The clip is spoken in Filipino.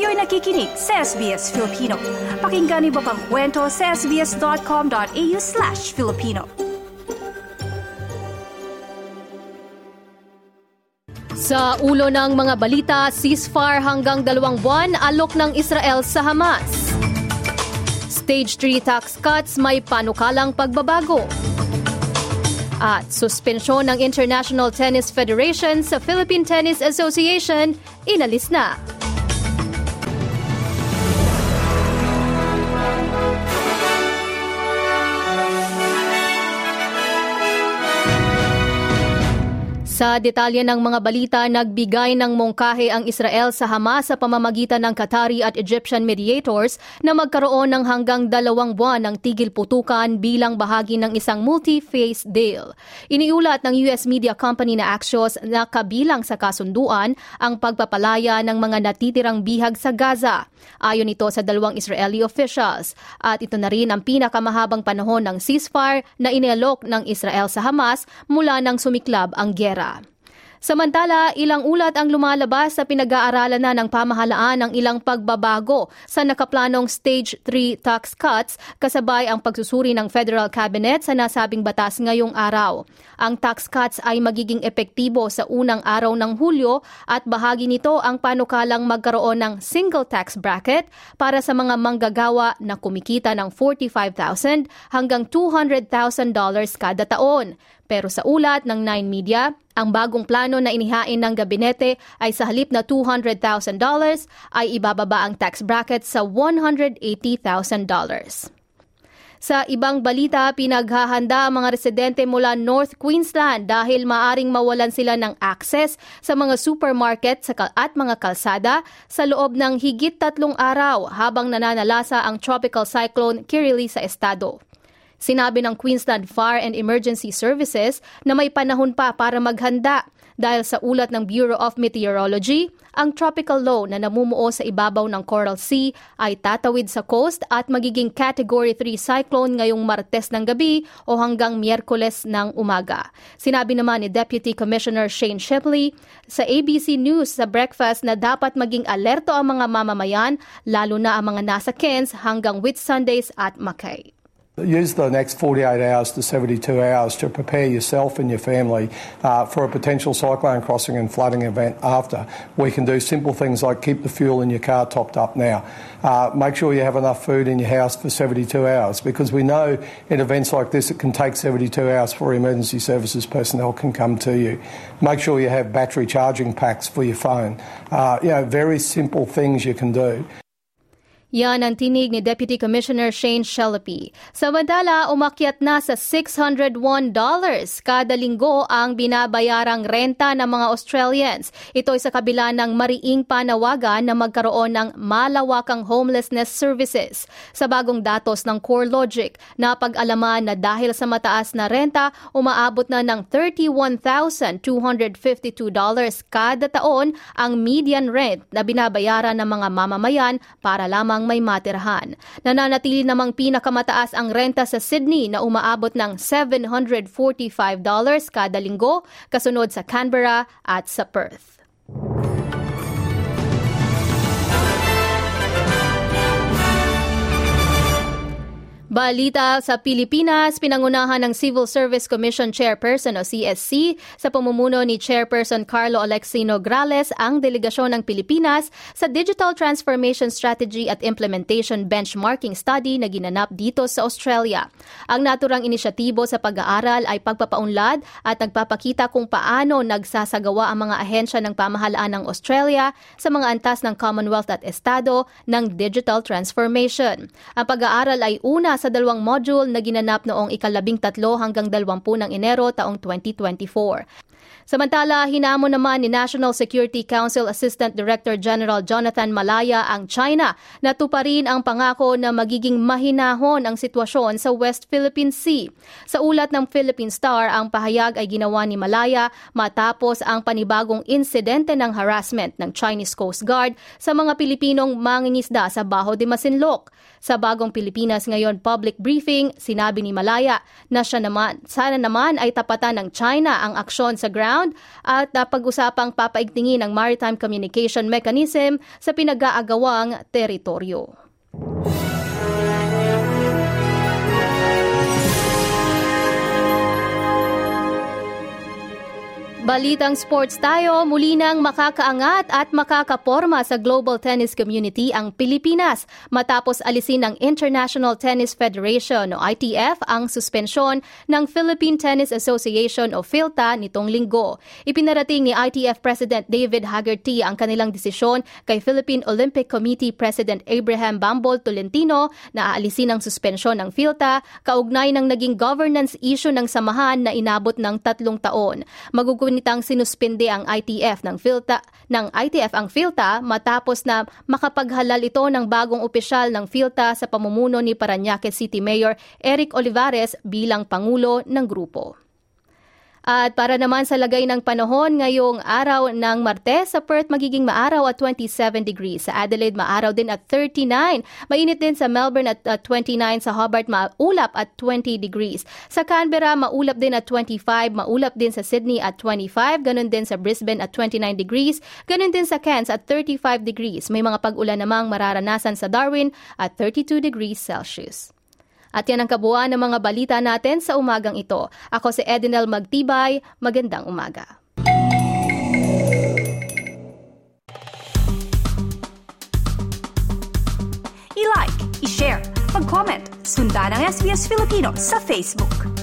Kayo'y nakikinig sa SBS Filipino. Pakinggan niyo pa ang kwento sa sbs.com.au slash Filipino. Sa ulo ng mga balita, ceasefire hanggang dalawang buwan alok ng Israel sa Hamas. Stage 3 tax cuts may panukalang pagbabago. At suspensyon ng International Tennis Federation sa Philippine Tennis Association inalis na. Sa detalye ng mga balita, nagbigay ng mongkahe ang Israel sa Hamas sa pamamagitan ng Qatari at Egyptian mediators na magkaroon ng hanggang dalawang buwan ng tigil putukan bilang bahagi ng isang multi-phase deal. Iniulat ng US media company na Axios na kabilang sa kasunduan ang pagpapalaya ng mga natitirang bihag sa Gaza. Ayon ito sa dalawang Israeli officials. At ito na rin ang pinakamahabang panahon ng ceasefire na inilok ng Israel sa Hamas mula nang sumiklab ang gera. Samantala, ilang ulat ang lumalabas sa pinag-aaralan na ng pamahalaan ng ilang pagbabago sa nakaplanong Stage 3 tax cuts kasabay ang pagsusuri ng Federal Cabinet sa nasabing batas ngayong araw. Ang tax cuts ay magiging epektibo sa unang araw ng Hulyo at bahagi nito ang panukalang magkaroon ng single tax bracket para sa mga manggagawa na kumikita ng $45,000 hanggang $200,000 kada taon. Pero sa ulat ng Nine Media, ang bagong plano na inihain ng gabinete ay sa halip na $200,000 ay ibababa ang tax bracket sa $180,000. Sa ibang balita, pinaghahanda ang mga residente mula North Queensland dahil maaring mawalan sila ng access sa mga supermarket at mga kalsada sa loob ng higit tatlong araw habang nananalasa ang tropical cyclone Kirili sa estado. Sinabi ng Queensland Fire and Emergency Services na may panahon pa para maghanda dahil sa ulat ng Bureau of Meteorology, ang tropical low na namumuo sa ibabaw ng Coral Sea ay tatawid sa coast at magiging Category 3 cyclone ngayong Martes ng gabi o hanggang Miyerkules ng umaga. Sinabi naman ni Deputy Commissioner Shane Shipley sa ABC News sa breakfast na dapat maging alerto ang mga mamamayan lalo na ang mga nasa Cairns hanggang Whitsundays at Mackay. Use the next 48 hours to 72 hours to prepare yourself and your family uh, for a potential cyclone crossing and flooding event after. We can do simple things like keep the fuel in your car topped up now. Uh, make sure you have enough food in your house for 72 hours because we know in events like this it can take 72 hours for emergency services personnel can come to you. Make sure you have battery charging packs for your phone. Uh, you know, very simple things you can do. Yan ang tinig ni Deputy Commissioner Shane Shelapi. Samantala, umakyat na sa $601 kada linggo ang binabayarang renta ng mga Australians. Ito ay sa kabila ng mariing panawagan na magkaroon ng malawakang homelessness services. Sa bagong datos ng CoreLogic, napag-alaman na dahil sa mataas na renta, umaabot na ng $31,252 kada taon ang median rent na binabayaran ng mga mamamayan para lamang ang may matirhan. Nananatili namang pinakamataas ang renta sa Sydney na umaabot ng $745 kada linggo, kasunod sa Canberra at sa Perth. Balita sa Pilipinas, pinangunahan ng Civil Service Commission Chairperson o CSC sa pamumuno ni Chairperson Carlo Alexino Grales ang delegasyon ng Pilipinas sa Digital Transformation Strategy at Implementation Benchmarking Study na ginanap dito sa Australia. Ang naturang inisyatibo sa pag-aaral ay pagpapaunlad at nagpapakita kung paano nagsasagawa ang mga ahensya ng pamahalaan ng Australia sa mga antas ng Commonwealth at Estado ng digital transformation. Ang pag-aaral ay una sa dalawang module na ginanap noong ikalabing tatlo hanggang dalawampu ng Enero taong 2024. Samantala, hinamon naman ni National Security Council Assistant Director General Jonathan Malaya ang China na tuparin ang pangako na magiging mahinahon ang sitwasyon sa West Philippine Sea. Sa ulat ng Philippine Star, ang pahayag ay ginawa ni Malaya matapos ang panibagong insidente ng harassment ng Chinese Coast Guard sa mga Pilipinong mangingisda sa Baho de Masinloc. Sa bagong Pilipinas ngayon public briefing, sinabi ni Malaya na siya naman, sana naman ay tapatan ng China ang aksyon sa ground at uh, pag-usapang papaigtingin ng maritime communication mechanism sa pinag-aagawang teritoryo. Balitang sports tayo, muli nang makakaangat at makakaporma sa global tennis community ang Pilipinas matapos alisin ng International Tennis Federation o ITF ang suspensyon ng Philippine Tennis Association o PHILTA nitong linggo. Ipinarating ni ITF President David Haggerty ang kanilang desisyon kay Philippine Olympic Committee President Abraham Bambol Tolentino na aalisin ang suspensyon ng PHILTA kaugnay ng naging governance issue ng samahan na inabot ng tatlong taon. Magugulat Ngunitang sinuspinde ang ITF ng FILTA ng ITF ang FILTA matapos na makapaghalal ito ng bagong opisyal ng FILTA sa pamumuno ni Paranaque City Mayor Eric Olivares bilang pangulo ng grupo. At para naman sa lagay ng panahon ngayong araw ng Martes, sa Perth magiging maaraw at 27 degrees. Sa Adelaide maaraw din at 39. Mainit din sa Melbourne at uh, 29. Sa Hobart maulap at 20 degrees. Sa Canberra maulap din at 25. Maulap din sa Sydney at 25. Ganon din sa Brisbane at 29 degrees. Ganon din sa Cairns at 35 degrees. May mga pag-ulan namang mararanasan sa Darwin at 32 degrees Celsius. At yan ang kabuuan ng mga balita natin sa umagang ito. Ako si Edinel Magtibay. Magandang umaga. I-like, i-share, mag-comment, sundan ang SBS Filipino sa Facebook.